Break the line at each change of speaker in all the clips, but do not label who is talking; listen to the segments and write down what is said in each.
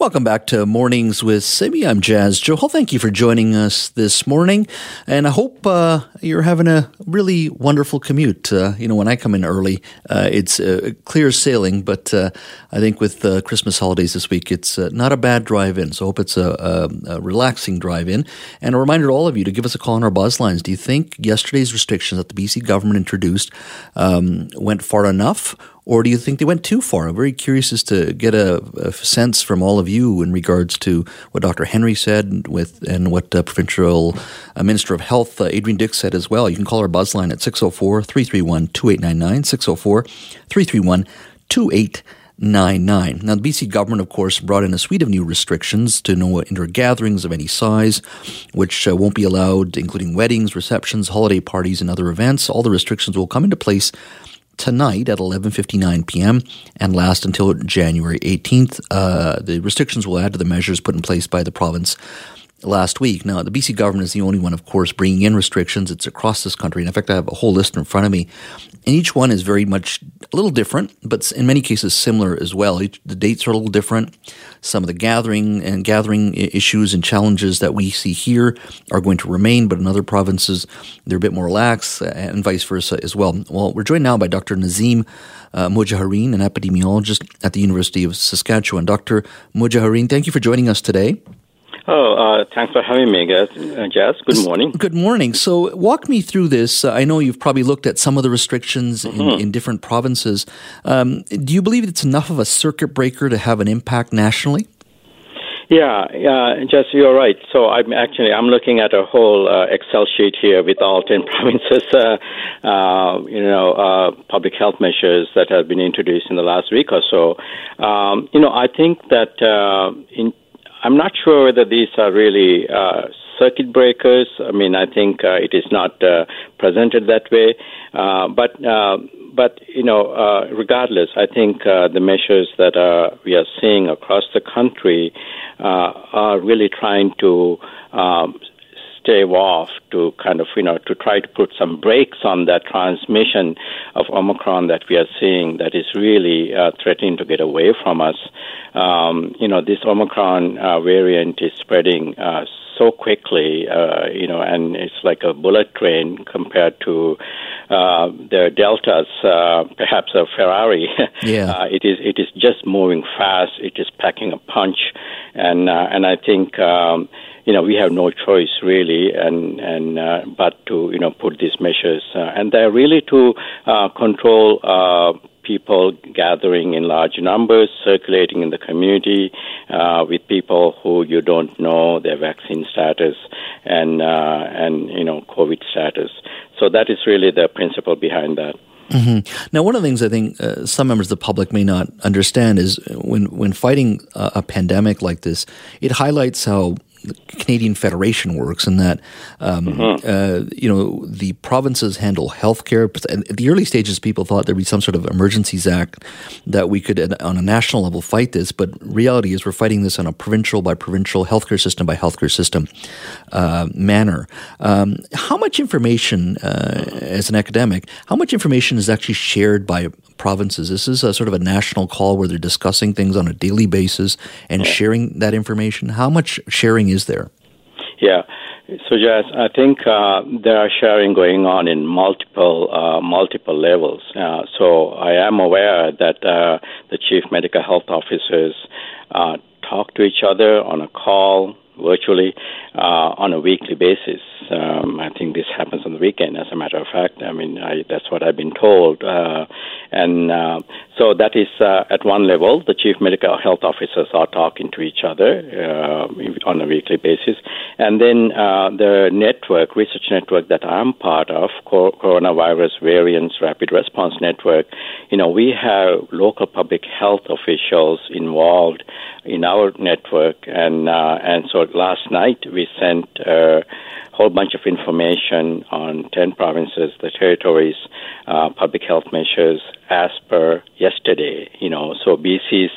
Welcome back to Mornings with Simi. I'm Jazz Johal. Thank you for joining us this morning. And I hope uh, you're having a really wonderful commute. Uh, you know, when I come in early, uh, it's uh, clear sailing, but uh, I think with the Christmas holidays this week, it's uh, not a bad drive in. So I hope it's a, a, a relaxing drive in. And a reminder to all of you to give us a call on our buzz lines. Do you think yesterday's restrictions that the BC government introduced um, went far enough? Or do you think they went too far? I'm very curious as to get a, a sense from all of you in regards to what Dr. Henry said with and what uh, Provincial uh, Minister of Health uh, Adrian Dix said as well. You can call our buzzline at 604 331 2899, 604 331 2899. Now, the BC government, of course, brought in a suite of new restrictions to no indoor gatherings of any size, which uh, won't be allowed, including weddings, receptions, holiday parties, and other events. All the restrictions will come into place tonight at 11:59 p.m. and last until January 18th. Uh, the restrictions will add to the measures put in place by the province last week. Now, the BC government is the only one, of course, bringing in restrictions. It's across this country. And in fact, I have a whole list in front of me. And each one is very much a little different, but in many cases similar as well. Each, the dates are a little different. Some of the gathering and gathering issues and challenges that we see here are going to remain, but in other provinces, they're a bit more lax and vice versa as well. Well, we're joined now by Dr. Nazeem uh, Muhajarine, an epidemiologist at the University of Saskatchewan. Dr. Muhajarine, thank you for joining us today.
Oh, uh, thanks for having me, guys. Uh. Good morning.
Good morning. So, walk me through this. Uh, I know you've probably looked at some of the restrictions mm-hmm. in, in, different provinces. Um, do you believe it's enough of a circuit breaker to have an impact nationally?
Yeah, yeah, Jas, you're right. So I'm actually I'm looking at a whole uh, Excel sheet here with all ten provinces, uh, uh, you know, uh, public health measures that have been introduced in the last week or so. Um, you know, I think that uh, in I'm not sure whether these are really uh, circuit breakers. I mean, I think uh, it is not uh, presented that way. Uh, but uh, but you know, uh, regardless, I think the measures that we are seeing across the country uh are really trying to um, stave off to kind of, you know, to try to put some brakes on that transmission of Omicron that we are seeing that is really uh, threatening to get away from us. Um, you know, this Omicron uh, variant is spreading uh, so quickly, uh, you know, and it's like a bullet train compared to uh, the deltas, uh, perhaps a Ferrari.
Yeah, uh,
it is it is just moving fast. It is packing a punch, and uh, and I think. Um, you know, we have no choice really, and and uh, but to you know put these measures, uh, and they're really to uh, control uh, people gathering in large numbers, circulating in the community uh, with people who you don't know their vaccine status and uh, and you know COVID status. So that is really the principle behind that.
Mm-hmm. Now, one of the things I think uh, some members of the public may not understand is when when fighting a, a pandemic like this, it highlights how Canadian Federation works, and that um, mm-hmm. uh, you know the provinces handle healthcare. At the early stages, people thought there'd be some sort of emergencies act that we could, on a national level, fight this. But reality is, we're fighting this on a provincial by provincial, healthcare system by healthcare system uh, manner. Um, how much information, uh, as an academic, how much information is actually shared by provinces? This is a sort of a national call where they're discussing things on a daily basis and sharing that information. How much sharing is there?
Yeah. So, yes, I think uh, there are sharing going on in multiple uh, multiple levels. Uh, so, I am aware that uh, the chief medical health officers uh, talk to each other on a call virtually, uh, on a weekly basis. Um, I think this happens on the weekend, as a matter of fact. I mean, I, that's what I've been told. Uh, and uh, so that is uh, at one level, the chief medical health officers are talking to each other uh, on a weekly basis. And then uh, the network, research network that I'm part of, Coronavirus Variants Rapid Response Network, you know, we have local public health officials involved in our network. And, and so last night we sent a whole bunch of information on 10 provinces, the territories, uh, public health measures as per yesterday. You know, so BC's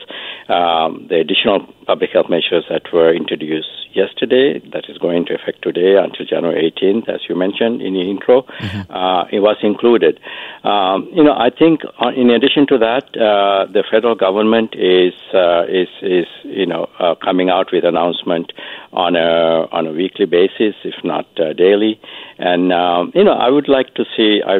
um, the additional public health measures that were introduced yesterday, that is going to effect today until January 18th, as you mentioned in the intro, mm-hmm. uh, it was included. Um, you know, I think uh, in addition to that, uh, the federal government is uh, is is you know uh, coming out with announcement on a on a weekly basis, if not uh, daily. And um, you know, I would like to see uh,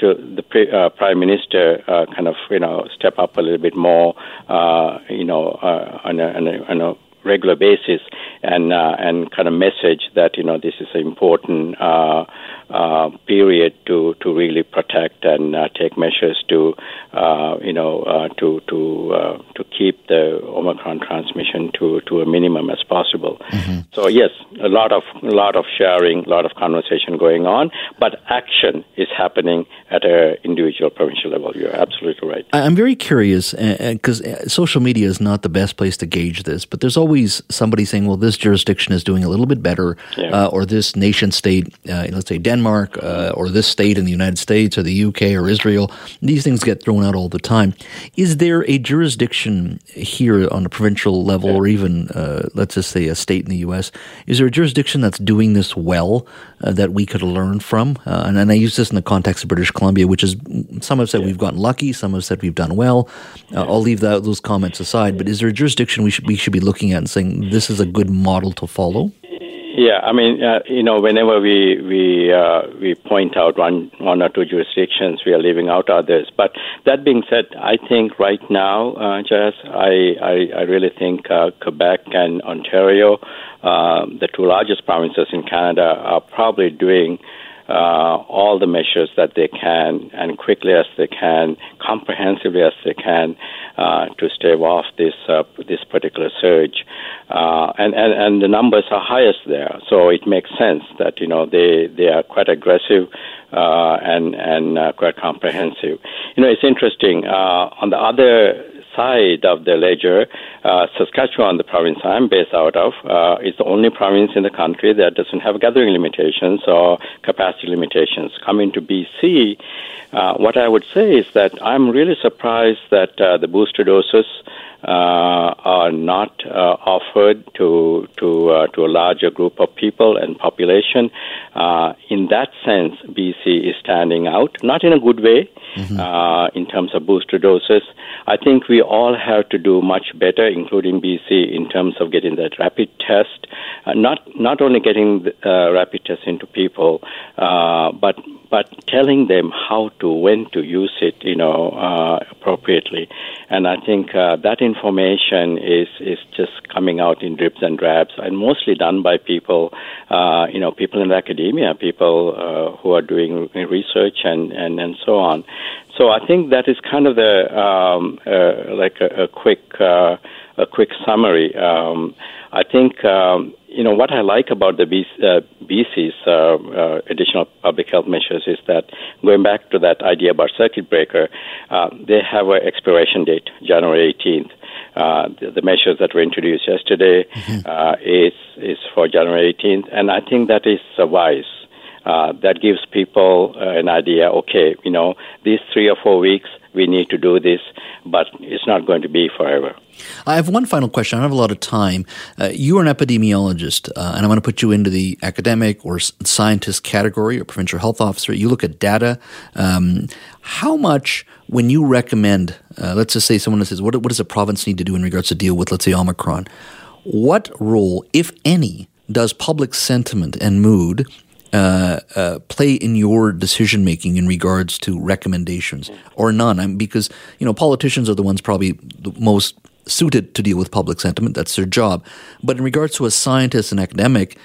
to the pre- uh, prime minister uh, kind of you know step up a little bit more, uh, you know, uh, on a, on a, on a regular basis and uh, and kind of message that you know this is an important uh, uh, period to to really protect and uh, take measures to uh, you know uh, to to uh, to keep the Omicron transmission to to a minimum as possible. Mm-hmm. So yes, a lot of a lot of sharing, a lot of conversation going on, but action is happening at a individual provincial level. You're absolutely right.
I'm very curious uh, uh, because uh, social media is not the best place to gauge this, but there's always somebody saying, "Well, this jurisdiction is doing a little bit better," yeah. or this nation state, let's say Denmark uh, or this state in the United States or the UK or Israel. These things get thrown out all the time. Is there a jurisdiction here on a provincial level or even, uh, let's just say, a state in the US? Is there a jurisdiction that's doing this well uh, that we could learn from? Uh, and, and, I use this in the context of British Columbia, which is some have said yeah. we've gotten lucky, some have said we've done well. Uh, I'll leave that, those comments aside. But is there a jurisdiction we should we should be looking at and saying this is a good model to follow?
Yeah, I mean, uh, you know, whenever we we uh, we point out one one or two jurisdictions, we are leaving out others. But that being said, I think right now, uh, Jess, I, I I really think uh, Quebec and Ontario, uh, the two largest provinces in Canada, are probably doing. Uh, all the measures that they can and quickly as they can, comprehensively as they can, uh, to stave off this uh, this particular surge, uh, and, and and the numbers are highest there. So it makes sense that you know they they are quite aggressive uh, and and uh, quite comprehensive. You know, it's interesting. Uh, on the other side of the ledger, uh, Saskatchewan, the province I'm based out of, uh, is the only province in the country that doesn't have gathering limitations or capacity limitations. Coming to BC, uh, what I would say is that I'm really surprised that uh, the booster doses are not uh, offered to to uh, to a larger group of people and population. Uh, in that sense, BC is standing out, not in a good way mm-hmm. Uh, in terms of booster doses. I think we all have to do much better, including BC, in terms of getting that rapid test. Uh, not not only getting the, rapid tests into people, but but telling them how to, when to use it, you know, appropriately. And I think that information is is just coming out in drips and drabs, and mostly done by people, uh, you know, people in academia, people uh, who are doing research and, and and so on. So I think that is kind of the um, uh, like a, a quick uh, a quick summary. Um, I think. Um, you know what I like about the BC, uh, BC's uh, uh, additional public health measures is that going back to that idea about circuit breaker, uh, they have an expiration date, January 18th. Uh, the, the, measures that were introduced yesterday mm-hmm. uh, is is for January 18th, and I think that is wise. Uh, that gives people uh, an idea. Okay, you know, these three or four weeks we need to do this, but it's not going to be forever.
I have one final question. I don't have a lot of time. Uh, you are an epidemiologist, uh, and I'm going to put you into the academic or scientist category or provincial health officer. You look at data. Um, how much, when you recommend, uh, let's just say someone says, what, what does a province need to do in regards to deal with, let's say, Omicron? What role, if any, does public sentiment and mood uh, uh, play in your decision making in regards to recommendations or none? I'm, because you know politicians are the ones probably the most suited to deal with public sentiment. That's their job. But in regards to a scientist and academic,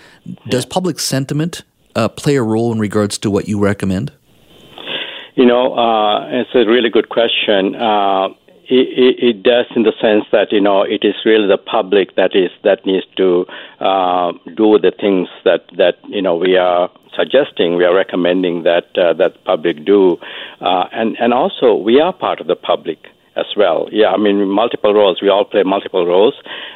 does public sentiment uh, play a role in regards to what you recommend?
You know, uh, it's a really good question. Uh, it, it, it, does in the sense that you know it is really the public that is that needs to uh, do the things that that you know we are suggesting, we are recommending that uh, that public do, uh, and and also we are part of the public as well. Yeah, I mean multiple roles. We all play multiple roles.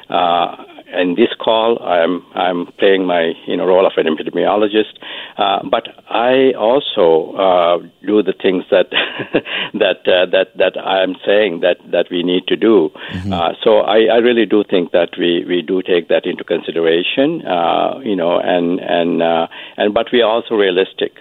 Uh, in this call, I'm I'm playing my you know role of an epidemiologist, uh, but I also uh, do the things that that uh, that that I'm saying that that we need to do. Mm-hmm. Uh, so I, I really do think that we, we do take that into consideration, uh, you know, and and uh, and but we are also realistic.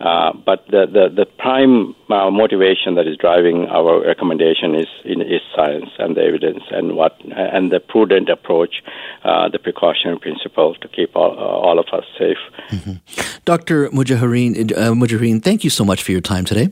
Uh, but the, the, the prime uh, motivation that is driving our recommendation is, is science and the evidence and what and the prudent approach, uh, the precautionary principle to keep all, all of us safe.
Mm-hmm. Dr. Muhajarine, uh, Muhajarine, thank you so much for your time today.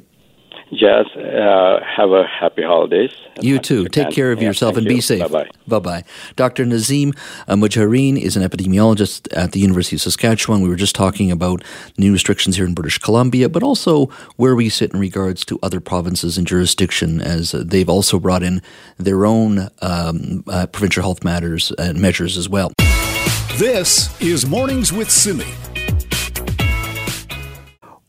Jazz, uh, have a happy holidays.
You too. Take care of yeah, yourself and
you.
be safe.
Bye bye.
Bye bye. Dr. Nazeem uh, Muhajarine is an epidemiologist at the University of Saskatchewan. We were just talking about new restrictions here in British Columbia, but also where we sit in regards to other provinces and jurisdiction, as uh, they've also brought in their own um, uh, provincial health matters and measures as well.
This is Mornings with Simi.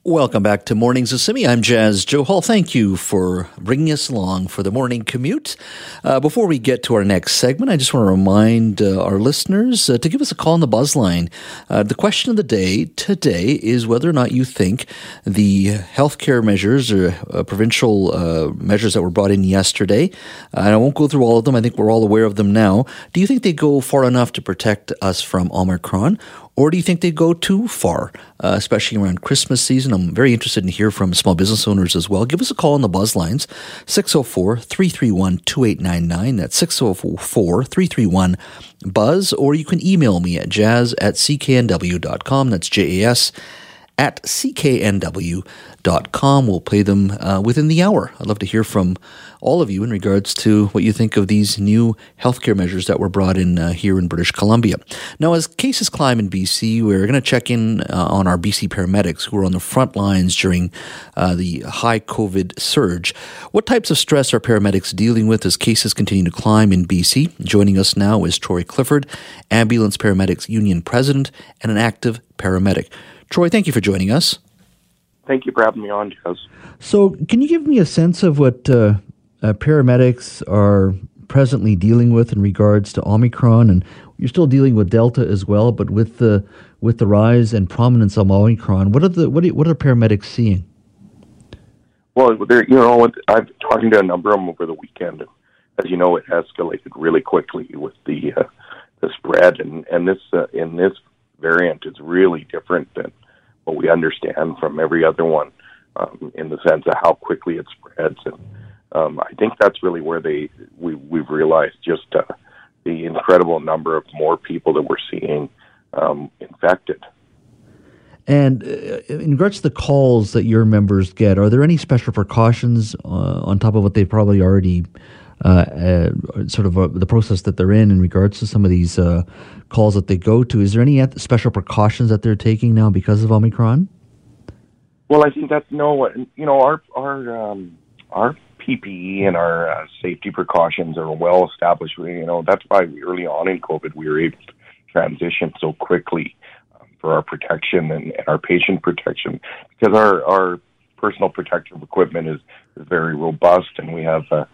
Welcome back to Mornings with Simi. I'm Jazz Johal. Thank you for bringing us along for the morning commute. Uh, before we get to our next segment, I just want to remind uh, our listeners uh, to give us a call on the buzz line. Uh, the question of the day today is whether or not you think the healthcare measures or uh, provincial uh, measures that were brought in yesterday, and I won't go through all of them, I think we're all aware of them now. Do you think they go far enough to protect us from Omicron? Or do you think they go too far, uh, especially around Christmas season? I'm very interested in hear from small business owners as well. Give us a call on the buzz lines, 604 331 2899. That's 604 331 Buzz. Or you can email me at jazz at cknw.com. That's J A S at cknw.com. We'll play them uh, within the hour. I'd love to hear from all of you in regards to what you think of these new healthcare measures that were brought in uh, here in British Columbia. Now, as cases climb in BC, we're going to check in uh, on our BC paramedics who are on the front lines during uh, the high COVID surge. What types of stress are paramedics dealing with as cases continue to climb in BC? Joining us now is Troy Clifford, Ambulance Paramedics Union President and an active paramedic. Troy, thank you for joining us.
Thank you for having me on, Jess.
So, can you give me a sense of what uh, uh, paramedics are presently dealing with in regards to Omicron, and you're still dealing with Delta as well. But with the with the rise and prominence of Omicron, what are the what are, what are paramedics seeing?
Well, there, you know, I've talking to a number of them over the weekend. As you know, it escalated really quickly with the uh, the spread, and and this uh, in this variant is really different than what we understand from every other one, um, in the sense of how quickly it spreads and um, I think that's really where they we we've realized just uh, the incredible number of more people that we're seeing um, infected.
And uh, in regards to the calls that your members get, are there any special precautions uh, on top of what they've probably already uh, uh sort of uh, the process that they're in in regards to some of these calls that they go to? Is there any special precautions that they're taking now because of Omicron?
Well, I think that's no. You know, our our um, our PPE and our uh, safety precautions are well established. You know, that's why early on in COVID we were able to transition so quickly um, for our protection and, and our patient protection because our our personal protective equipment is, is very robust and we have uh,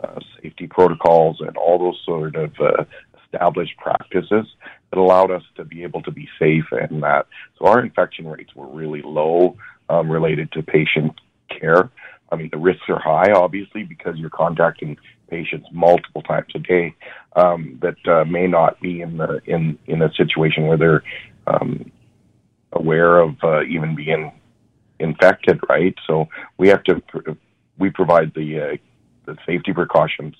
uh, safety protocols and all those sort of uh, established practices that allowed us to be able to be safe and that. So our infection rates were really low um, related to patient care. I mean, the risks are high, obviously, because you're contacting patients multiple times a day um, that uh, may not be in the in in a situation where they're um, aware of uh, even being infected, right? So we have to we provide the uh, the safety precautions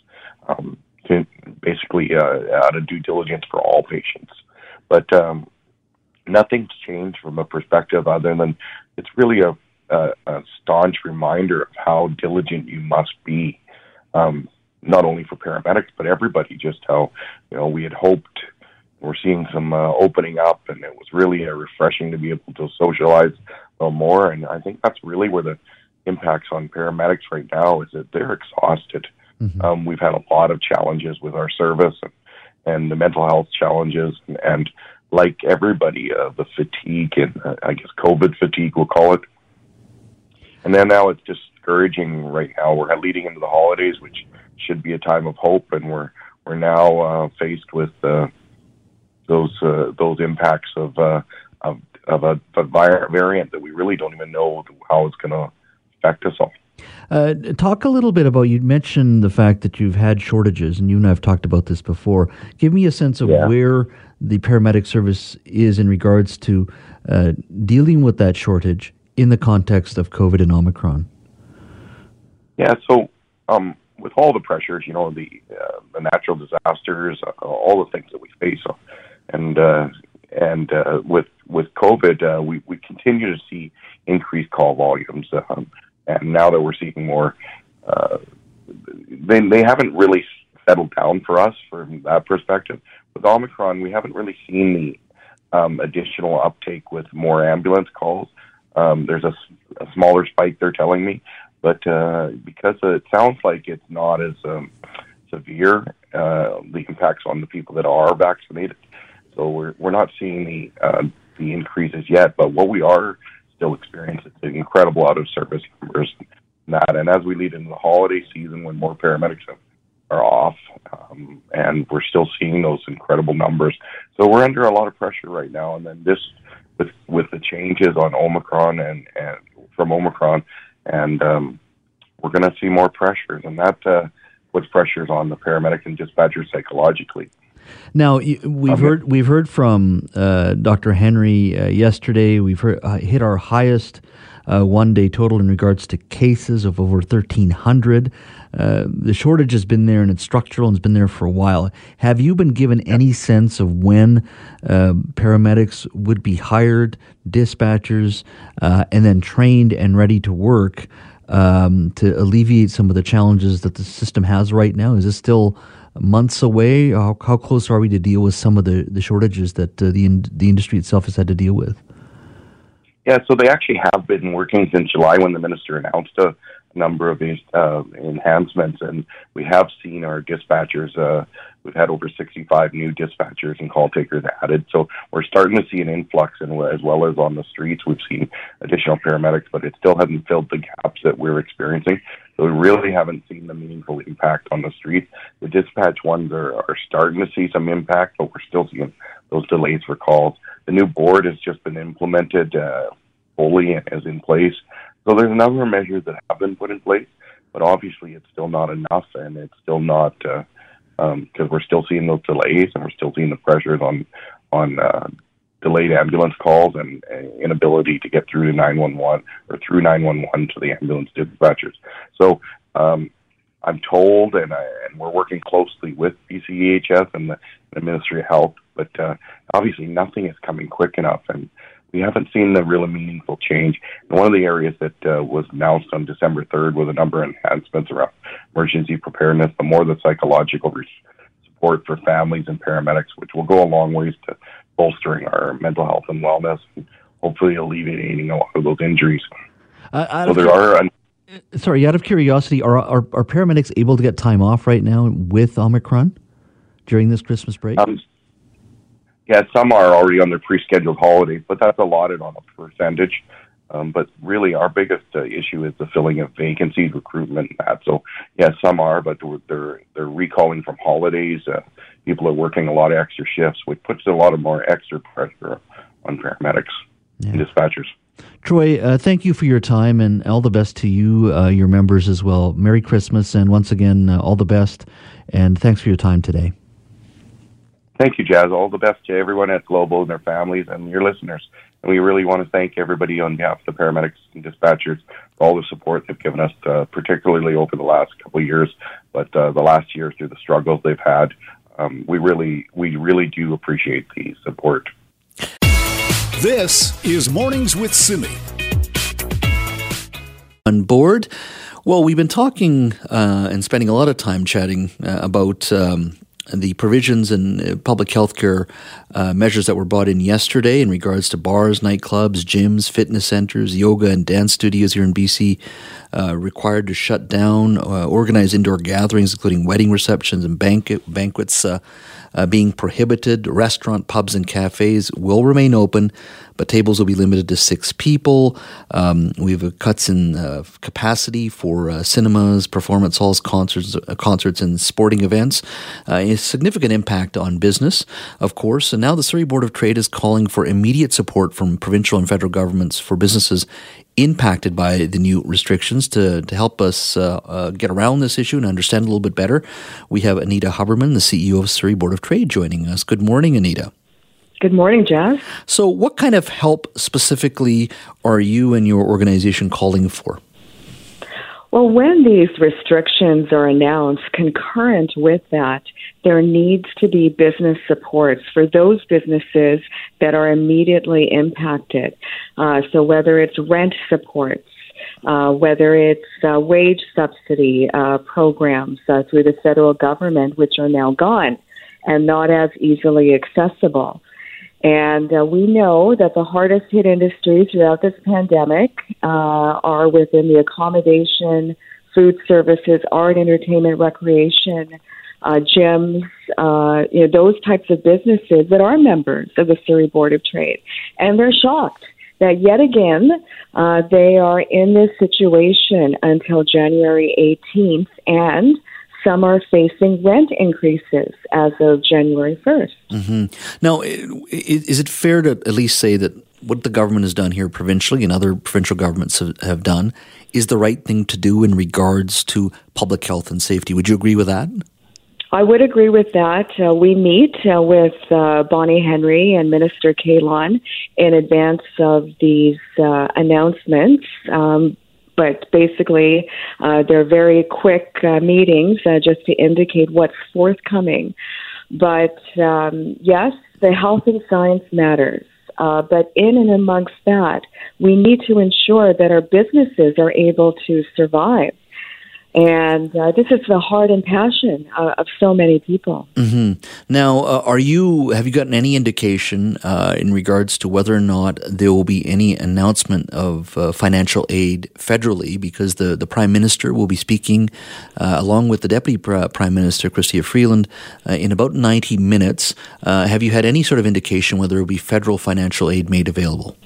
um, to basically uh, out of due diligence for all patients, but um, nothing's changed from a perspective other than it's really a a, a staunch reminder of how diligent you must be um, not only for paramedics but everybody. Just how you know we had hoped. We're seeing some uh, opening up, and it was really uh, refreshing to be able to socialize a little more. And I think that's really where the impacts on paramedics right now is that they're exhausted. Mm-hmm. Um, we've had a lot of challenges with our service and, and the mental health challenges, and, and like everybody, uh, the fatigue and uh, I guess COVID fatigue, we'll call it. And then now it's discouraging right now. We're leading into the holidays, which should be a time of hope, and we're we're now uh, faced with uh, those uh, those impacts of uh, of, of a, a variant that we really don't even know how it's going to affect us all.
Uh, talk a little bit about you mentioned the fact that you've had shortages, and you and I have talked about this before. Give me a sense of yeah. where the paramedic service is in regards to uh, dealing with that shortage in the context of COVID and Omicron.
Yeah, so um, with all the pressures, you know, the uh, the natural disasters, uh, all the things that we face, uh, and uh, and uh, with with COVID, uh, we we continue to see increased call volumes, um, and now that we're seeing more, uh, they they haven't really settled down for us from that perspective. With Omicron, we haven't really seen the um, additional uptake with more ambulance calls. Um, there's a, a smaller spike, they're telling me, but uh, because it sounds like it's not as um, severe, uh, the impacts on the people that are vaccinated. So we're we're not seeing the uh, the increases yet, but what we are still experiencing is incredible out of service numbers. That, and as we lead into the holiday season, when more paramedics are off, um, and we're still seeing those incredible numbers. So we're under a lot of pressure right now. And then this, with with the changes on Omicron and and from Omicron, and um, we're going to see more pressures, and that uh, puts pressures on the paramedic and dispatcher psychologically.
Now we've heard we've heard from uh, Dr. Henry uh, yesterday. We've heard, uh, hit our highest uh, one day total in regards to cases of over thirteen hundred. Uh, the shortage has been there and it's structural and it's been there for a while. Have you been given any sense of when uh, paramedics would be hired, dispatchers, and then trained and ready to work um, to alleviate some of the challenges that the system has right now? Is this still months away? How, how close are we to deal with some of the, the shortages that uh, the in, the industry itself has had to deal with?
Yeah, so they actually have been working since July when the minister announced a number of uh, enhancements, and we have seen our dispatchers. Uh, we've had over 65 new dispatchers and call takers added, so we're starting to see an influx, and as well as on the streets, we've seen additional paramedics, but it still hasn't filled the gaps that we're experiencing. So we really haven't seen the meaningful impact on the streets. The dispatch ones are, are starting to see some impact, but we're still seeing those delays for calls. The new board has just been implemented uh, fully and is in place. So there's a number of measures that have been put in place, but obviously it's still not enough, and it's still not because uh, um, we're still seeing those delays and we're still seeing the pressures on on uh, delayed ambulance calls and inability to get through to 911 or through 911 to the ambulance dispatchers. So um, I'm told, and, I, and we're working closely with BCEHS and the, the Ministry of Health, but uh, obviously nothing is coming quick enough, and we haven't seen the really meaningful change. And one of the areas that uh, was announced on December 3rd was a number of enhancements around emergency preparedness, the more the psychological support for families and paramedics, which will go a long ways to bolstering our mental health and wellness and hopefully alleviating a lot of those injuries. Uh, so there are. An-
Sorry, out of curiosity, are, are, are paramedics able to get time off right now with Omicron during this Christmas break? Um,
yeah, some are already on their pre-scheduled holidays, but that's allotted on a percentage. Um, but really, our biggest uh, issue is the filling of vacancies, recruitment, and that. So, yeah, some are, but they're they're recalling from holidays. Uh, people are working a lot of extra shifts, which puts a lot of more extra pressure on paramedics yeah. and dispatchers.
Troy, uh, thank you for your time and all the best to you, uh, your members as well. Merry Christmas, and once again, uh, all the best. And thanks for your time today.
Thank you, Jazz. All the best to everyone at Global and their families and your listeners. And we really want to thank everybody on behalf of the paramedics and dispatchers for all the support they've given us, uh, particularly over the last couple of years, but uh, the last year through the struggles they've had. Um, we really, we really do appreciate the support.
This is Mornings with Simi.
On board Well, we've been talking uh, and spending a lot of time chatting uh, about um, the provisions and uh, public health care uh, measures that were brought in yesterday in regards to bars, nightclubs, gyms, fitness centers, yoga and dance studios here in BC uh, required to shut down, uh, organize indoor gatherings, including wedding receptions and banquet, banquets. Uh, uh, being prohibited. Restaurant, pubs, and cafes will remain open, but tables will be limited to six people. Um, we have cuts in uh, capacity for uh, cinemas, performance halls, concerts, uh, concerts, and sporting events. Uh, a significant impact on business, of course. And now the Surrey Board of Trade is calling for immediate support from provincial and federal governments for businesses impacted by the new restrictions to, to help us uh, uh, get around this issue and understand a little bit better. We have Anita Huberman, the CEO of Surrey Board of Trade, joining us. Good morning, Anita.
Good morning, Jeff.
So, what kind of help specifically are you and your organization calling for?
Well, when these restrictions are announced, concurrent with that, there needs to be business supports for those businesses that are immediately impacted. Uh, so, whether it's rent supports, uh, whether it's uh, wage subsidy uh, programs uh, through the federal government, which are now gone and not as easily accessible. And uh, we know that the hardest hit industries throughout this pandemic uh, are within the accommodation, food services, art, entertainment, recreation, uh, gyms, uh, you know, those types of businesses that are members of the Surrey Board of Trade. And they're shocked that yet again uh, they are in this situation until January 18th and some are facing rent increases as of January 1st.
Mm-hmm. Now, is it fair to at least say that what the government has done here provincially and other provincial governments have done is the right thing to do in regards to public health and safety? Would you agree with that?
I would agree with that. Uh, we meet uh, with uh, Bonnie Henry and Minister Kahlon in advance of these uh, announcements. Um, but basically, uh, they're very quick uh, meetings uh, just to indicate what's forthcoming. But um, yes, the health and science matters. Uh, but in and amongst that, we need to ensure that our businesses are able to survive and uh, this is the heart and passion uh, of so many people.
Mm-hmm. Now, uh, are you have you gotten any indication uh, in regards to whether or not there will be any announcement of uh, financial aid federally? Because the, the prime minister will be speaking uh, along with the deputy prime minister Chrystia Freeland in about ninety minutes. have you had any sort of indication whether there will be federal financial aid made available?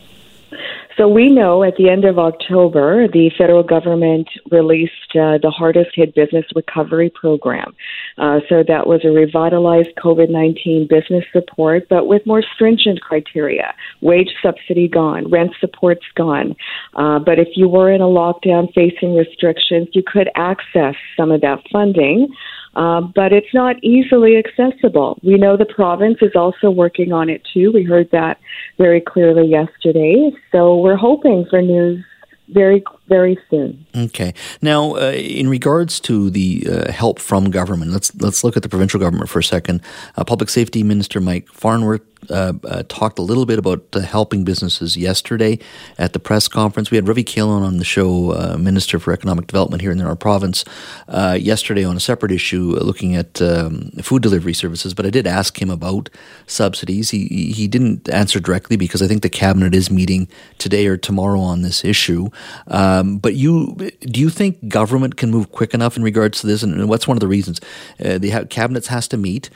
So we know at the end of October, the federal government released uh, the hardest hit business recovery program. Uh, so that was a revitalized COVID 19 business support, but with more stringent criteria. Wage subsidy gone, rent supports gone. Uh, but if you were in a lockdown facing restrictions, you could access some of that funding. Um, but it's not easily accessible. We know the province is also working on it too. We heard that very clearly yesterday. So we're hoping for news very very soon.
Okay. Now, uh, in regards to the uh, help from government, let's let's look at the provincial government for a second. Uh, Public Safety Minister Mike Farnworth uh, uh, talked a little bit about uh, helping businesses yesterday at the press conference. We had Ravi Kahlon on the show, Minister for Economic Development here in our province, yesterday on a separate issue, looking at um, food delivery services. But I did ask him about subsidies. He he didn't answer directly because I think the cabinet is meeting today or tomorrow on this issue. Um, but you, do you think government can move quick enough in regards to this? And what's one of the reasons? Uh, the ha- has to meet.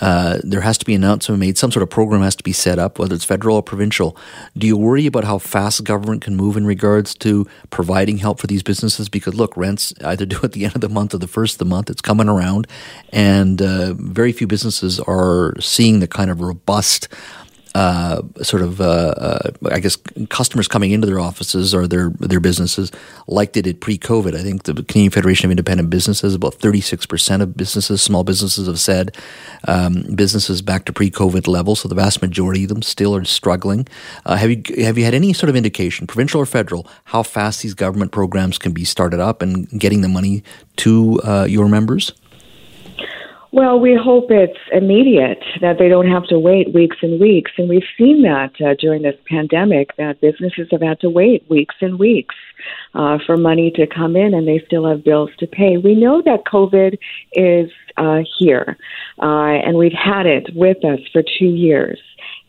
Uh, there has to be an announcement made. Some sort of program has to be set up, whether it's federal or provincial. Do you worry about how fast government can move in regards to providing help for these businesses? Because look, rents either due at the end of the month or the first of the month. It's coming around, and uh, very few businesses are seeing the kind of robust uh, sort of, uh, uh, I guess, customers coming into their offices or their their businesses like they did pre-COVID. I think the Canadian Federation of Independent Businesses, about 36% of businesses, small businesses, have said um, businesses back to pre-COVID levels. So the vast majority of them still are struggling. Uh, have you have you had any sort of indication, provincial or federal, how fast these government programs can be started up and getting the money to uh, your members?
Well, we hope it's immediate, that they don't have to wait weeks and weeks. And we've seen that uh, during this pandemic, that businesses have had to wait weeks and weeks uh, for money to come in and they still have bills to pay. We know that COVID is uh, here, uh, and we've had it with us for two years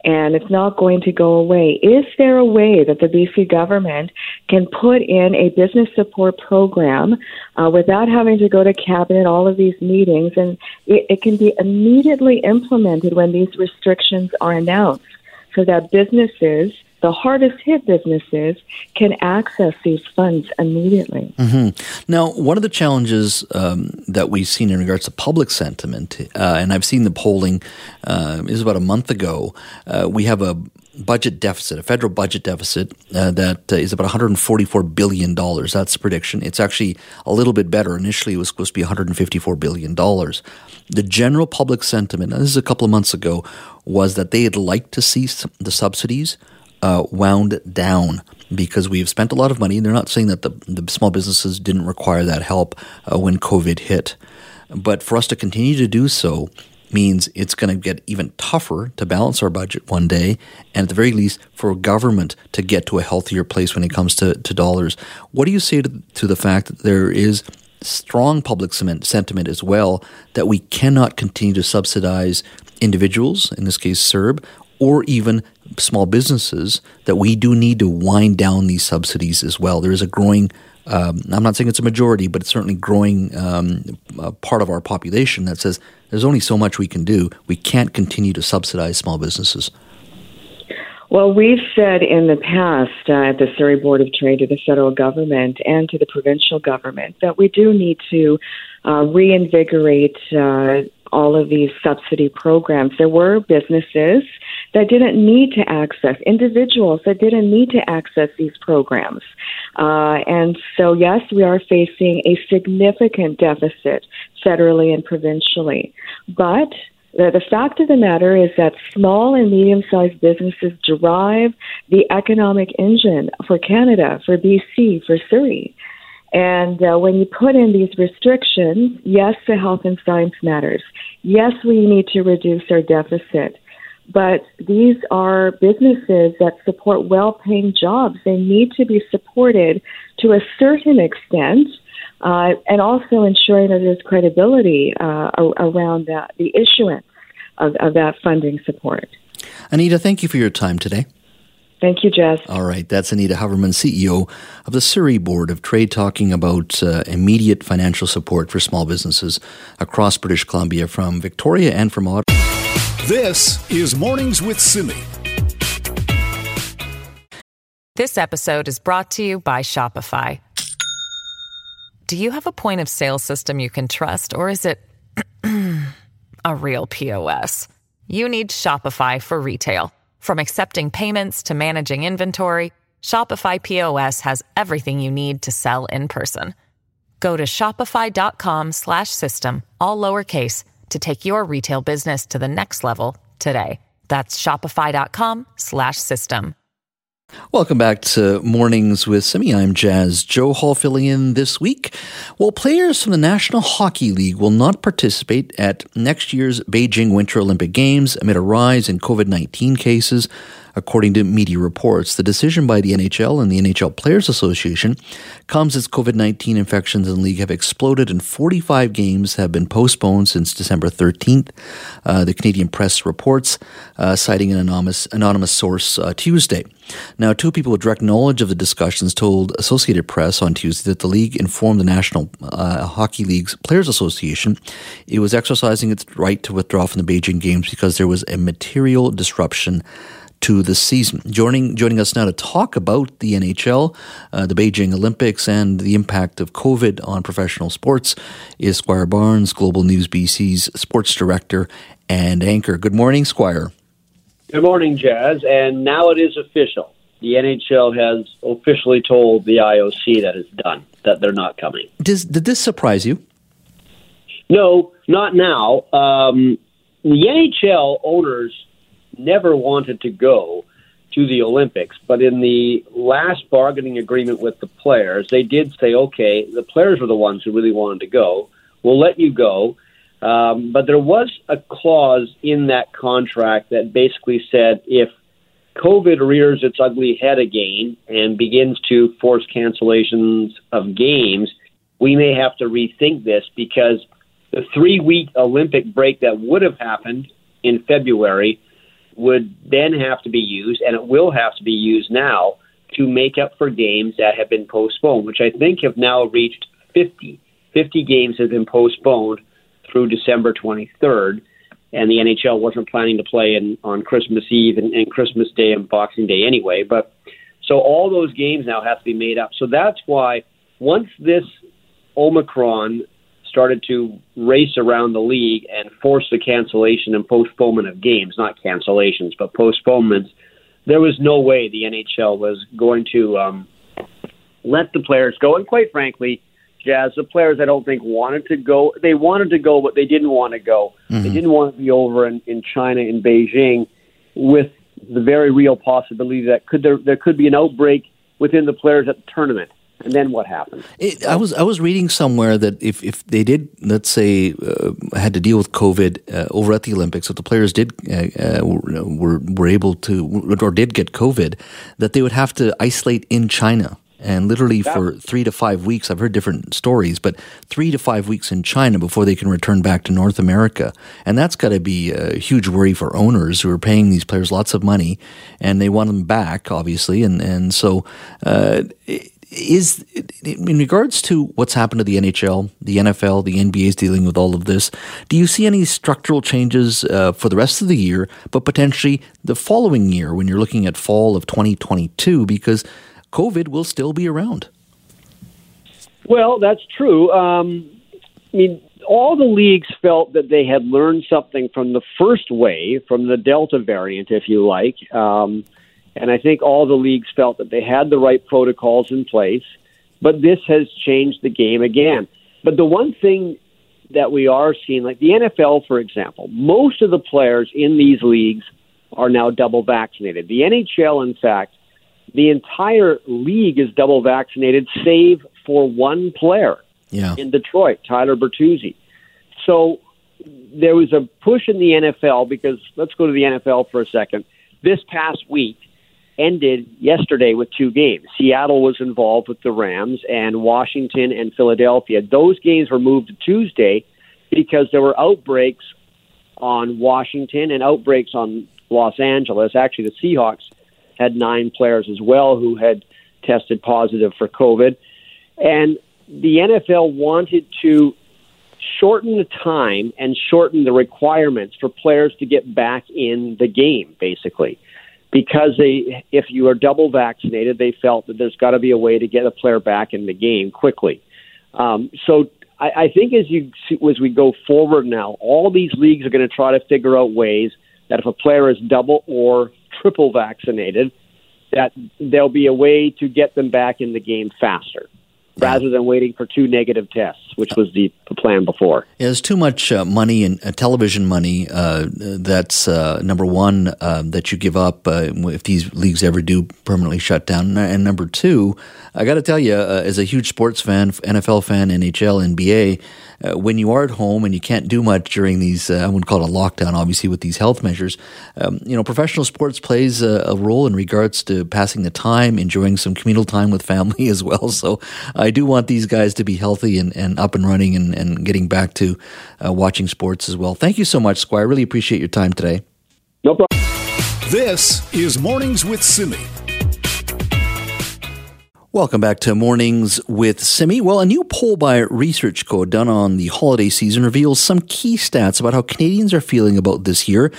and it's not going to go away. Is there a way that the BC government can put in a business support program uh, without having to go to cabinet, all of these meetings, and it, it can be immediately implemented when these restrictions are announced so that businesses the hardest hit businesses can access these funds immediately.
Mm-hmm. Now, one of the challenges um, that we've seen in regards to public sentiment, uh, and I've seen the polling, uh, is about a month ago. Uh, we have a budget deficit, a federal budget deficit uh, that uh, is about 144 billion dollars. That's the prediction. It's actually a little bit better. Initially, it was supposed to be 154 billion dollars. The general public sentiment, this is a couple of months ago, was that they'd like to see the subsidies uh, wound down because we've spent a lot of money. They're not saying that the, the small businesses didn't require that help uh, when COVID hit. But for us to continue to do so means it's going to get even tougher to balance our budget one day, and at the very least, for government to get to a healthier place when it comes to, to dollars. What do you say to, to the fact that there is strong public sentiment as well that we cannot continue to subsidize individuals, in this case CERB, or even small businesses that we do need to wind down these subsidies as well. There is a growing, um, I'm not saying it's a majority, but it's certainly growing um, part of our population that says there's only so much we can do. We can't continue to subsidize small businesses.
Well, we've said in the past uh, at the Surrey Board of Trade to the federal government and to the provincial government that we do need to uh, reinvigorate uh, all of these subsidy programs. There were businesses that didn't need to access, individuals that didn't need to access these programs. Uh, and so, yes, we are facing a significant deficit federally and provincially. But the, fact of the matter is that small and medium sized businesses drive the economic engine for Canada, for BC, for Surrey. And uh, when you put in these restrictions, yes, the health and science matters. Yes, we need to reduce our deficit. But these are businesses that support well paying jobs. They need to be supported to a certain extent. Uh, and also ensuring that there's credibility uh, around that, the issuance of, of that funding support.
Anita, thank you for your time today.
Thank you, Jess.
All right. That's Anita Huberman, CEO of the Surrey Board of Trade, talking about uh, immediate financial support for small businesses across British Columbia from Victoria and from Ottawa.
This is Mornings with Simi.
This episode is brought to you by Shopify. Do you have a point of sale system you can trust, or is it a real POS? You need Shopify for retail. From accepting payments to managing inventory, Shopify POS has everything you need to sell in person. Go to shopify.com/system all lowercase to take your retail business to the next level today. That's shopify.com/system.
Welcome back to Mornings with Simi. I'm Jazz Johal filling in this week. Well, players from the National Hockey League will not participate at next year's Beijing Winter Olympic Games amid a rise in COVID 19 cases according to media reports. The decision by the NHL and the NHL Players Association comes as COVID 19 infections in the league have exploded and 45 games have been postponed since December 13th. Uh, the Canadian press reports, uh, citing an anonymous, anonymous source uh, Tuesday. Now, two people with direct knowledge of the discussions told Associated Press on Tuesday that the league informed the National uh, Hockey League's Players Association it was exercising its right to withdraw from the Beijing Games because there was a material disruption to the season. Joining joining us now to talk about the NHL, uh, the Beijing Olympics, and the impact of COVID on professional sports is Squire Barnes, Global News BC's sports director and anchor. Good morning, Squire.
Good morning, Jazz. And now it is official. The NHL has officially told the IOC that it's done, that they're not coming.
Does, did this surprise you?
No, not now. Um, the NHL owners never wanted to go to the Olympics. But in the last bargaining agreement with the players, they did say, okay, the players were the ones who really wanted to go. We'll let you go. Um, but there was a clause in that contract that basically said if COVID rears its ugly head again and begins to force cancellations of games, we may have to rethink this because the three week Olympic break that would have happened in February would then have to be used, and it will have to be used now to make up for games that have been postponed, which I think have now reached 50. 50 games have been postponed through December 23rd, and the NHL wasn't planning to play in, on Christmas Eve and, and Christmas Day and Boxing Day anyway. But so all those games now have to be made up. So that's why once this Omicron started to race around the league and force the cancellation and postponement of games, not cancellations, but postponements, there was no way the NHL was going to um, let the players go. And quite frankly, Jas, the players I don't think wanted to go. They wanted to go, but they didn't want to go. Mm-hmm. They didn't want to be over in, in China, in Beijing, with the very real possibility that could there there could be an outbreak within the players at the tournament. And then what happened?
It, I was I was reading somewhere that if, if they did let's say uh, had to deal with COVID uh, over at the Olympics, if the players did uh, uh were were able to or did get COVID, that they would have to isolate in China and literally for three to five weeks. I've heard different stories, but three to five weeks in China before they can return back to North America, and that's got to be a huge worry for owners who are paying these players lots of money, and they want them back, obviously, and and so. Uh, is in regards to what's happened to the NHL, the NFL, the NBA is dealing with all of this. Do you see any structural changes uh, for the rest of the year, but potentially the following year when you're looking at fall of 2022? Because COVID will still be around.
Well, that's true. Um, I mean, all the leagues felt that they had learned something from the first wave, from the Delta variant, if you like. Um, and I think all the leagues felt that they had the right protocols in place. But this has changed the game again. But the one thing that we are seeing, like the NFL, for example, most of the players in these leagues are now double vaccinated. The NHL, in fact, the entire league is double vaccinated, save for one player
yeah.
in Detroit, Tyler Bertuzzi. So there was a push in the NFL because let's go to the NFL for a second. This past week ended yesterday with two games. Seattle was involved with the Rams and Washington and Philadelphia. Those games were moved to Tuesday because there were outbreaks on Washington and outbreaks on Los Angeles. Actually, the Seahawks had nine players as well who had tested positive for COVID. And the NFL wanted to shorten the time and shorten the requirements for players to get back in the game, basically. Because they, if you are double vaccinated, they felt that there's got to be a way to get a player back in the game quickly. Um, so I, I think as you as we go forward now, all these leagues are going to try to figure out ways that if a player is double or triple vaccinated, that there'll be a way to get them back in the game faster rather than waiting for two negative tests, which was the, plan before.
Yeah, there's too much uh, money and uh, television money. Uh, that's uh, number one um, that you give up uh, if these leagues ever do permanently shut down. And number two, I got to tell you, uh, as a huge sports fan, NFL fan, NHL, NBA, uh, when you are at home and you can't do much during these, uh, I wouldn't call it a lockdown, obviously, with these health measures, um, you know, professional sports plays a, a, role in regards to passing the time, enjoying some communal time with family as well. So I do want these guys to be healthy and, and up and running and, and getting back to uh, watching sports as well. Thank you so much, Squire. I really appreciate your time today.
No problem.
This is Mornings with Simi.
Welcome back to Mornings with Simi. Well, a new poll by Research ResearchCo done on the holiday season reveals some key stats about how Canadians are feeling about this year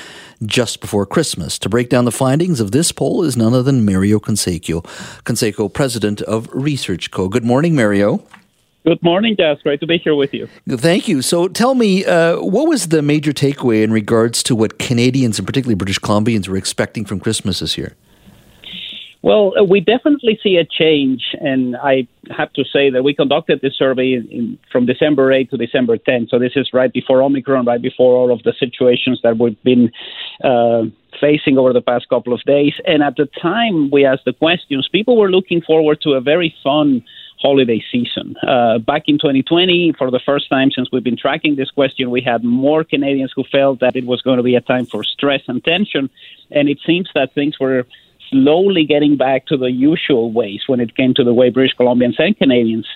just before Christmas. To break down the findings of this poll is none other than Mario Canseco, Canseco, president of Research ResearchCo. Good morning, Mario.
Good morning, Des. Great to be here with you.
Thank you. So tell me, uh, what was the major takeaway in regards to what Canadians and particularly British Columbians were expecting from Christmas this year?
Well, uh, we definitely see a change, and I have to say that we conducted this survey in, from December 8 to December 10. So this is right before Omicron, right before all of the situations that we've been uh, facing over the past couple of days. And at the time we asked the questions, people were looking forward to a very fun holiday season. Uh, back in 2020, for the first time since we've been tracking this question, we had more Canadians who felt that it was going to be a time for stress and tension, and it seems that things were slowly getting back to the usual ways when it came to the way British Columbians and Canadians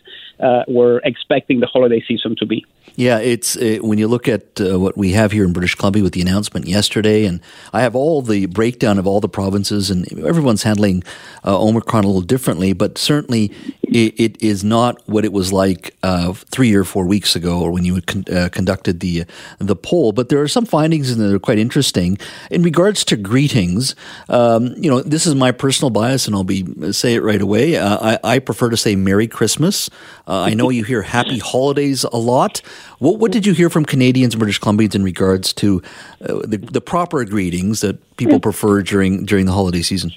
uh, were expecting the holiday season to be.
Yeah, it's uh, when you look at uh, what we have here in British Columbia with the announcement yesterday, and I have all the breakdown of all the provinces, and everyone's handling uh, Omicron a little differently, but certainly it, it is not what it was like uh, three or four weeks ago, or when you con- uh, conducted the the poll. But there are some findings that are quite interesting in regards to greetings. Um, you know, this is my personal bias, and I'll be say it right away. I, I prefer to say Merry Christmas. Uh, I know you hear happy holidays a lot. What, what did you hear from Canadians and British Columbians in regards to uh, the, the proper greetings that people prefer during during the holiday season?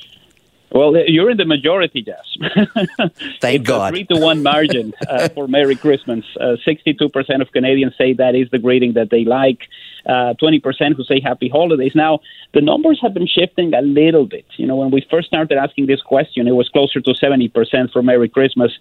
Well, you're in the majority, Jess.
Thank God.
A three to one margin uh, for Merry Christmas. Uh, sixty-two percent of Canadians say that is the greeting that they like. Uh, twenty percent who say Happy Holidays. Now, the numbers have been shifting a little bit. You know, when we first started asking this question, it was closer to seventy percent for Merry Christmas.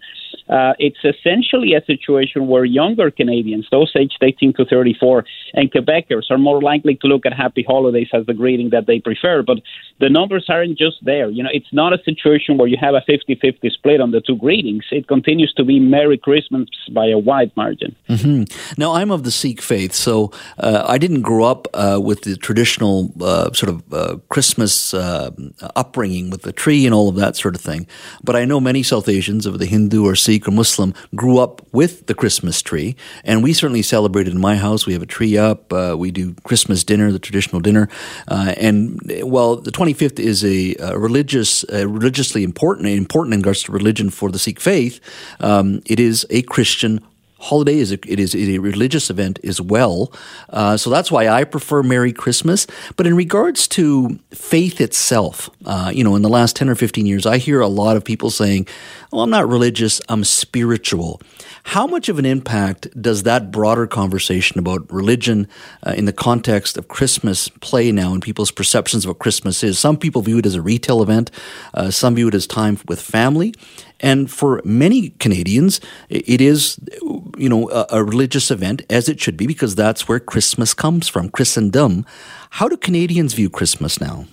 Uh, it's essentially a situation where younger Canadians, those aged eighteen to thirty-four, and Quebecers are more likely to look at Happy Holidays as the greeting that they prefer. But the numbers aren't just there. You know, it's not a situation where you have a 50 50 split on the two greetings. It continues to be Merry Christmas by a wide margin.
Mm-hmm. Now, I'm of the Sikh faith, so uh, I didn't grow up uh, with the traditional uh, sort of uh, Christmas uh, upbringing with the tree and all of that sort of thing. But I know many South Asians, of the Hindu or Sikh or Muslim, grew up with the Christmas tree, and we certainly celebrated in my house. We have a tree up, uh, we do Christmas dinner, the traditional dinner, and well, the 25th is a, a religious uh, religiously important, important in regards to religion for the Sikh faith. Um, it is a Christian holiday is a, it is a religious event as well. Uh, so that's why I prefer Merry Christmas. But in regards to faith itself, uh, you know, in the last 10 or 15 years, I hear a lot of people saying, well, I'm not religious, I'm spiritual. How much of an impact does that broader conversation about religion uh, in the context of Christmas play now in people's perceptions of what Christmas is? Some people view it as a retail event, uh, some view it as time with family. And for many Canadians, it is, you know, a, a, religious event as it should be because that's where Christmas comes from, Christendom. How do Canadians view Christmas now?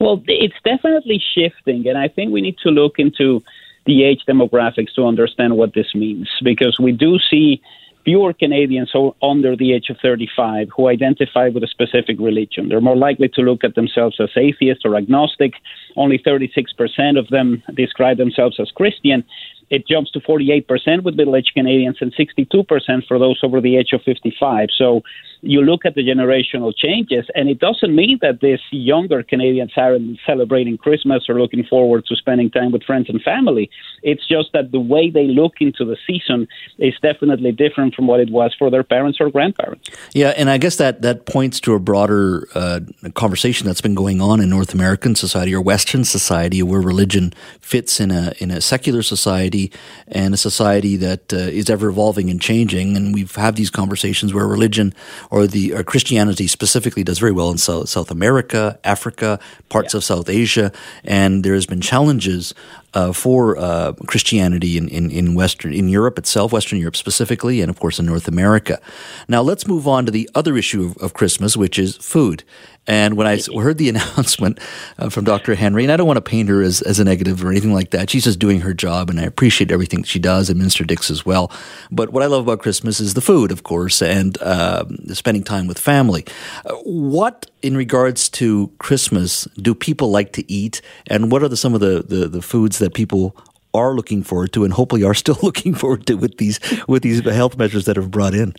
Well, it's definitely shifting, and I think we need to look into the age demographics to understand what this means because we do see fewer Canadians under the age of 35 who identify with a specific religion. They're more likely to look at themselves as atheist or agnostic. Only 36% of them describe themselves as Christian. It jumps to 48% with middle aged Canadians and 62% for those over the age of 55. So you look at the generational changes, and it doesn't mean that these younger Canadians aren't celebrating Christmas or looking forward to spending time with friends and family. It's just that the way they look into the season is definitely different from what it was for their parents or grandparents.
Yeah, and I guess that, that points to a broader uh, conversation that's been going on in North American society or Western society, where religion fits in a in a secular society and a society that uh, is ever evolving and changing. And we've had these conversations where religion or the or Christianity specifically does very well in South, South America, Africa, parts yeah. of South Asia, and there has been challenges uh, for uh, Christianity in, in, in Western in Europe itself, Western Europe specifically, and of course in North America. Now let's move on to the other issue of, of Christmas, which is food. And when I heard the announcement uh, from Dr. Henry, and I don't want to paint her as, as a negative or anything like that, she's just doing her job, and I appreciate everything she does, and Minister Dix as well. But what I love about Christmas is the food, of course, and uh, spending time with family. Uh, what, in regards to Christmas, do people like to eat, and what are the, some of the, the, the foods that people are looking forward to, and hopefully are still looking forward to with these with these health measures that have brought in?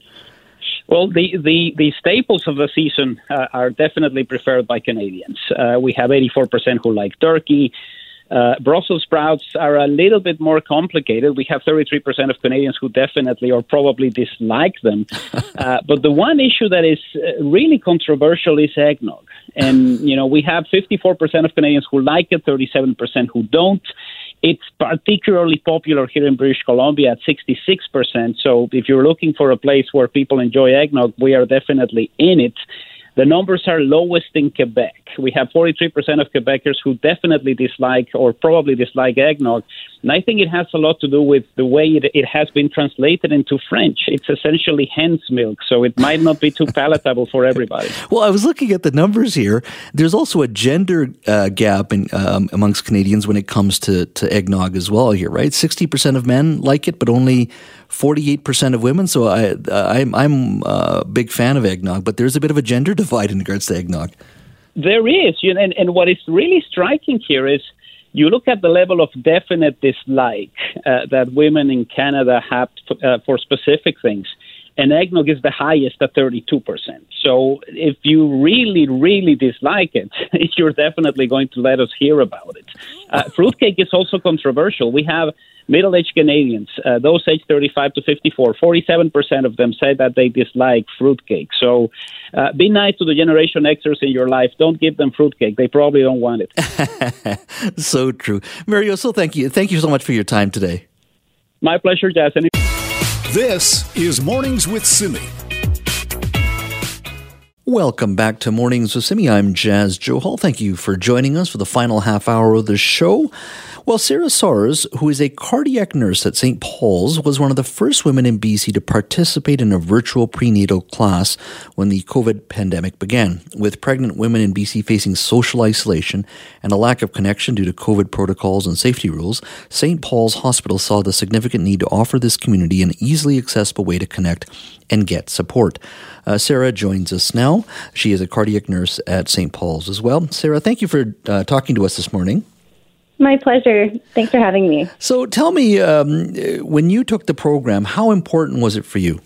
Well, the, the, the staples of the season uh, are definitely preferred by Canadians. Uh, we have 84% who like turkey. Uh, Brussels sprouts are a little bit more complicated. We have 33% of Canadians who definitely or probably dislike them. uh, but the one issue that is uh, really controversial is eggnog. And, you know, we have 54% of Canadians who like it, 37% who don't. It's particularly popular here in British Columbia at 66%. So if you're looking for a place where people enjoy eggnog, we are definitely in it. The numbers are lowest in Quebec. We have 43% of Quebecers who definitely dislike or probably dislike eggnog. And I think it has a lot to do with the way it, it has been translated into French. It's essentially hen's milk, so it might not be too palatable for everybody.
Well, I was looking at the numbers here. There's also a gender uh, gap in, um, amongst Canadians when it comes to, to eggnog as well here, right? 60% of men like it, but only 48% of women. So I, I'm, I'm a big fan of eggnog, but there's a bit of a gender divide in regards to eggnog.
There is, you know, and, and what is really striking here is you look at the level of definite dislike uh, that women in Canada have uh, for specific things, and eggnog is the highest at 32%. So if you really, really dislike it, you're definitely going to let us hear about it. Uh, fruitcake is also controversial. We have middle aged Canadians, uh, those aged 35 to 54, 47% of them say that they dislike fruitcake. So uh, be nice to the Generation Xers in your life. Don't give them fruitcake. They probably don't want
it. so true. Mario, so thank you. Thank you so much for your time today.
My pleasure, Jason.
This is Mornings with Simi.
Welcome back to Mornings with Simi. I'm Jas Johal. Thank you for joining us for the final half hour of the show. Well, Sarah Soares, who is a cardiac nurse at St. Paul's, was one of the first women in BC to participate in a virtual prenatal class when the COVID pandemic began. With pregnant women in BC facing social isolation and a lack of connection due to COVID protocols and safety rules, St. Paul's Hospital saw the significant need to offer this community an easily accessible way to connect and get support. Uh, Sarah joins us now. She is a cardiac nurse at St. Paul's as well. Sarah, thank you for uh, talking to us this morning.
My pleasure. Thanks for having me.
So tell me, um, when you took the program, how important was it for you?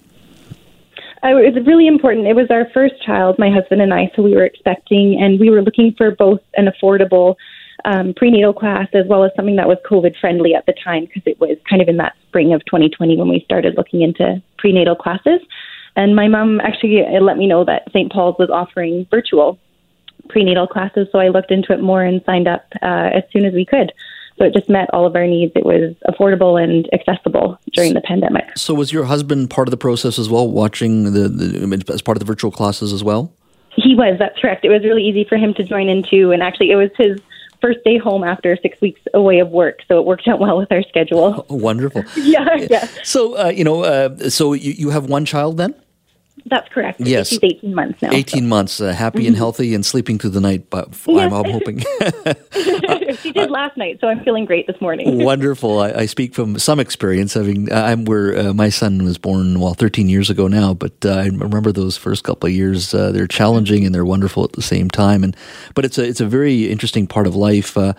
Uh, it was really important. It was our first child, my husband and I, so we were expecting, and we were looking for both an affordable um, prenatal class as well as something that was COVID friendly at the time because it was kind of in that spring of 2020 when we started looking into prenatal classes. And my mom actually let me know that St. Paul's was offering virtual prenatal classes, so I looked into it more and signed up uh, as soon as we could. So it just met all of our needs. It was affordable and accessible during the pandemic.
So was your husband part of the process as well, watching the, the as part of the virtual classes as well?
He was. That's correct. It was really easy for him to join into, and actually, it was his first day home after six weeks away of work, so it worked out well with our schedule.
Oh, wonderful.
yeah, yeah.
So uh, you know, uh, so you, you have one child then?
That's correct.
Yes.
She's 18 months now.
18
so.
months, uh, happy and healthy and sleeping through the night, but I'm, I'm hoping.
she did last night, so I'm feeling great this morning.
Wonderful. I, I, speak from some experience. Having I'm where uh, my son was born, well, 13 years ago now, but uh, I remember those first couple of years. Uh, they're challenging and they're wonderful at the same time. And but it's a it's a very interesting part of life. Uh,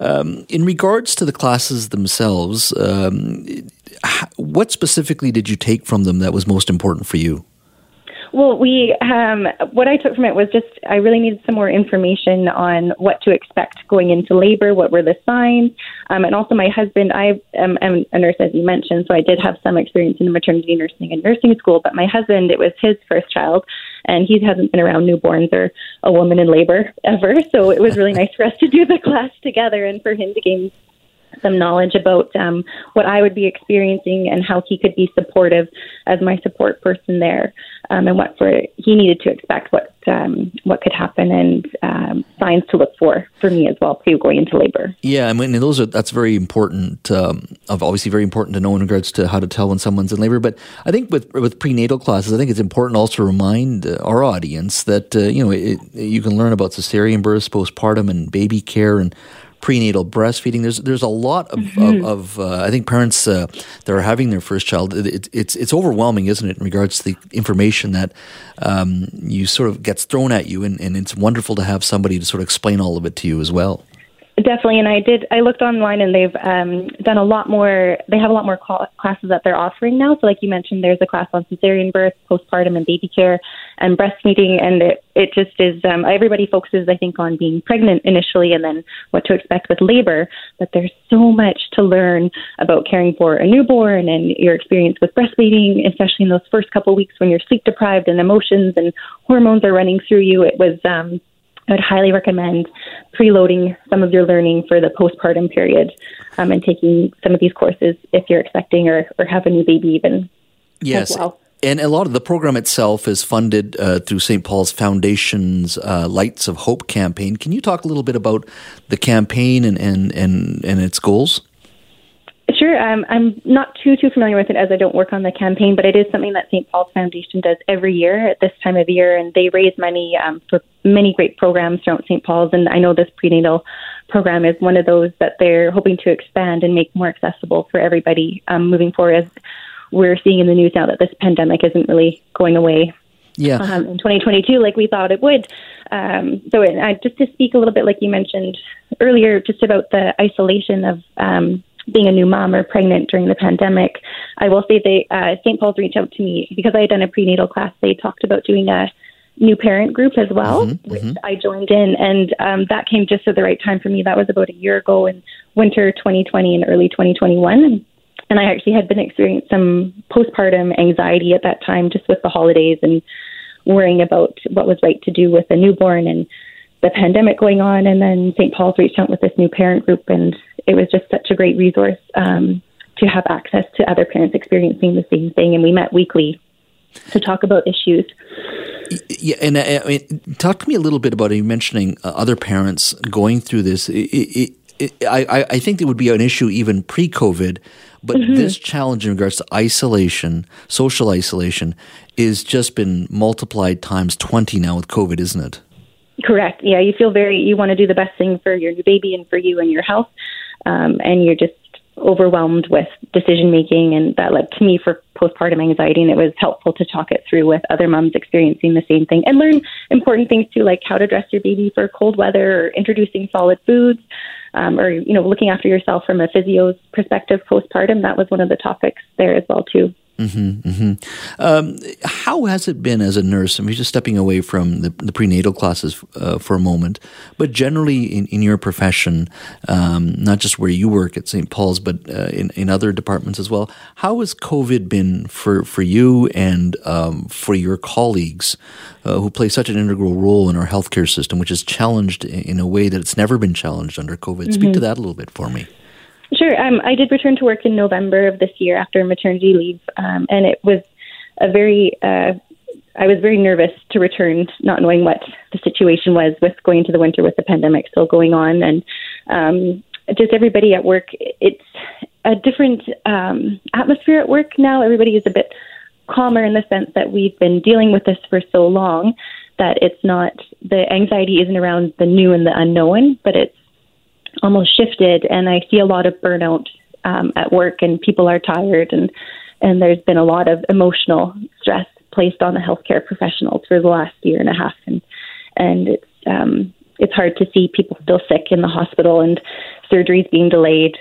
um, in regards to the classes themselves, um, what specifically did you take from them that was most important for you?
Well, we um, what I took from it was just I really needed some more information on what to expect going into labor, what were the signs, um, and also my husband. I am, am a nurse, as you mentioned, so I did have some experience in maternity nursing and nursing school. But my husband, it was his first child, and he hasn't been around newborns or a woman in labor ever. So it was really nice for us to do the class together and for him to gain some knowledge about um, what I would be experiencing and how he could be supportive as my support person there, um, and what for he needed to expect, what um, what could happen, and um, signs to look for for me as well too going into labor.
Yeah, I mean those are that's very important. Um, obviously, very important to know in regards to how to tell when someone's in labor. But I think with with prenatal classes, I think it's important also to remind uh, our audience that uh, you know it, you can learn about cesarean births, postpartum, and baby care and prenatal breastfeeding. There's there's a lot of, mm-hmm. of, of uh, I think parents uh, that are having their first child. It, it's it's overwhelming, isn't it, in regards to the information that um, you sort of gets thrown at you, and, and it's wonderful to have somebody to sort of explain all of it to you as well.
Definitely, and I did. I looked online, and they've um, done a lot more. They have a lot more cl- classes that they're offering now. So, like you mentioned, there's a class on cesarean birth, postpartum, and baby care, and breastfeeding. And it, it just is. Um, everybody focuses, I think, on being pregnant initially, and then what to expect with labor. But there's so much to learn about caring for a newborn and your experience with breastfeeding, especially in those first couple weeks when you're sleep deprived and emotions and hormones are running through you. It was. Um, I would highly recommend preloading some of your learning for the postpartum period um, and taking some of these courses if you're expecting or, or have a new baby even
yes.
well.
And a lot of the program itself is funded uh, through St. Paul's Foundation's uh, Lights of Hope campaign. Can you talk a little bit about the campaign and, and, and, and its goals?
Sure. Um, I'm not too too familiar with it as I don't work on the campaign, but it is something that St. Paul's Foundation does every year at this time of year, and they raise money um, for many great programs throughout St. Paul's. And I know this prenatal program is one of those that they're hoping to expand and make more accessible for everybody um, moving forward. As we're seeing in the news now that this pandemic isn't really going away
yeah.
Um, in 2022 like we thought it would. Um, so, uh, just to speak a little bit, like you mentioned earlier, just about the isolation of um, being a new mom or pregnant during the pandemic, I will say they uh, St. Paul's reached out to me because I had done a prenatal class. They talked about doing a new parent group as well, mm-hmm, which mm-hmm. I joined in, and um, that came just at the right time for me. That was about a year ago in winter 2020 and early 2021. And I actually had been experiencing some postpartum anxiety at that time, just with the holidays and worrying about what was right to do with a newborn and the pandemic going on. And then St. Paul's reached out with this new parent group, and it was just such a great resource um, to have access to other parents experiencing the same thing. And we met weekly to talk about issues.
Yeah, and uh, I mean, talk to me a little bit about you mentioning uh, other parents going through this. It, it, it, I, I think it would be an issue even pre-COVID, but mm-hmm. this challenge in regards to isolation, social isolation, is just been multiplied times twenty now with COVID, isn't it?
Correct. Yeah, you feel very. You want to do the best thing for your new baby and for you and your health, um, and you're just overwhelmed with decision making, and that led to me for postpartum anxiety. And it was helpful to talk it through with other moms experiencing the same thing and learn important things too, like how to dress your baby for cold weather, or introducing solid foods, um, or you know, looking after yourself from a physio's perspective postpartum. That was one of the topics there as well too.
Mm-hmm, mm-hmm. Um, how has it been as a nurse? I mean, just stepping away from the, the prenatal classes uh, for a moment, but generally in, in your profession, um, not just where you work at St. Paul's, but uh, in, in other departments as well, how has COVID been for, for you and um, for your colleagues uh, who play such an integral role in our healthcare system, which is challenged in a way that it's never been challenged under COVID? Mm-hmm. Speak to that a little bit for me.
Sure. Um, I did return to work in November of this year after maternity leave, um, and it was a very. Uh, I was very nervous to return, not knowing what the situation was with going into the winter with the pandemic still going on, and um, just everybody at work. It's a different um, atmosphere at work now. Everybody is a bit calmer in the sense that we've been dealing with this for so long that it's not the anxiety isn't around the new and the unknown, but it's almost shifted, and I see a lot of burnout um, at work, and people are tired, and and there's been a lot of emotional stress placed on the healthcare professionals for the last year and a half, and and it's um, it's hard to see people still sick in the hospital and surgeries being delayed.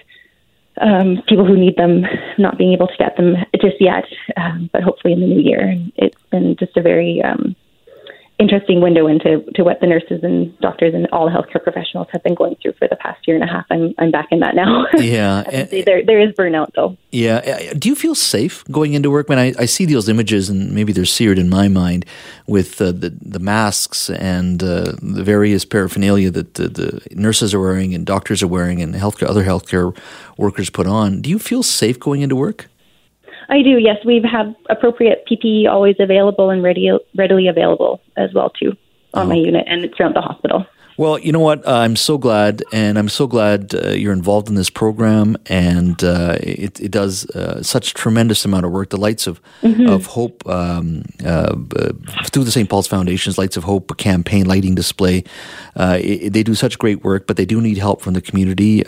Um, people who need them not being able to get them just yet, um, but hopefully in the new year. It's been just a very um, interesting window into to what the nurses and doctors and all healthcare professionals have been going through for the past year and a half. I'm I'm back in that now.
Yeah,
there there is burnout though.
Yeah, do you feel safe going into work? When I, I see those images and maybe they're seared in my mind with uh, the the masks and uh, the various paraphernalia that the, the, nurses are wearing and doctors are wearing and healthcare other healthcare workers put on. Do you feel safe going into work?
I do. Yes, we have had appropriate PPE always available and ready, readily available as well too on oh. my unit and throughout the hospital.
Well, you know what? Uh, I'm so glad, and I'm so glad uh, you're involved in this program, and uh, it, it, does uh, such tremendous amount of work. The Lights of mm-hmm. of Hope um, uh, through the St. Paul's Foundation's Lights of Hope campaign lighting display. Uh, it, they do such great work, but they do need help from the community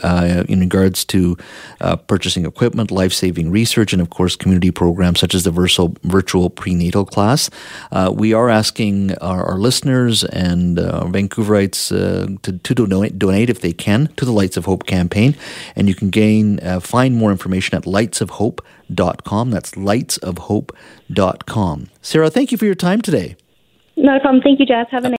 in regards to purchasing equipment, life saving research, and of course, community programs such as the virtual virtual prenatal class. we are asking our, our listeners and Vancouverites uh, to, to donate, donate if they can to the Lights of Hope campaign. And you can gain uh, find more information at lightsofhope.com. That's lightsofhope.com. Sarah, thank you for your time today.
Not a problem. Thank you, Jas. Have a nice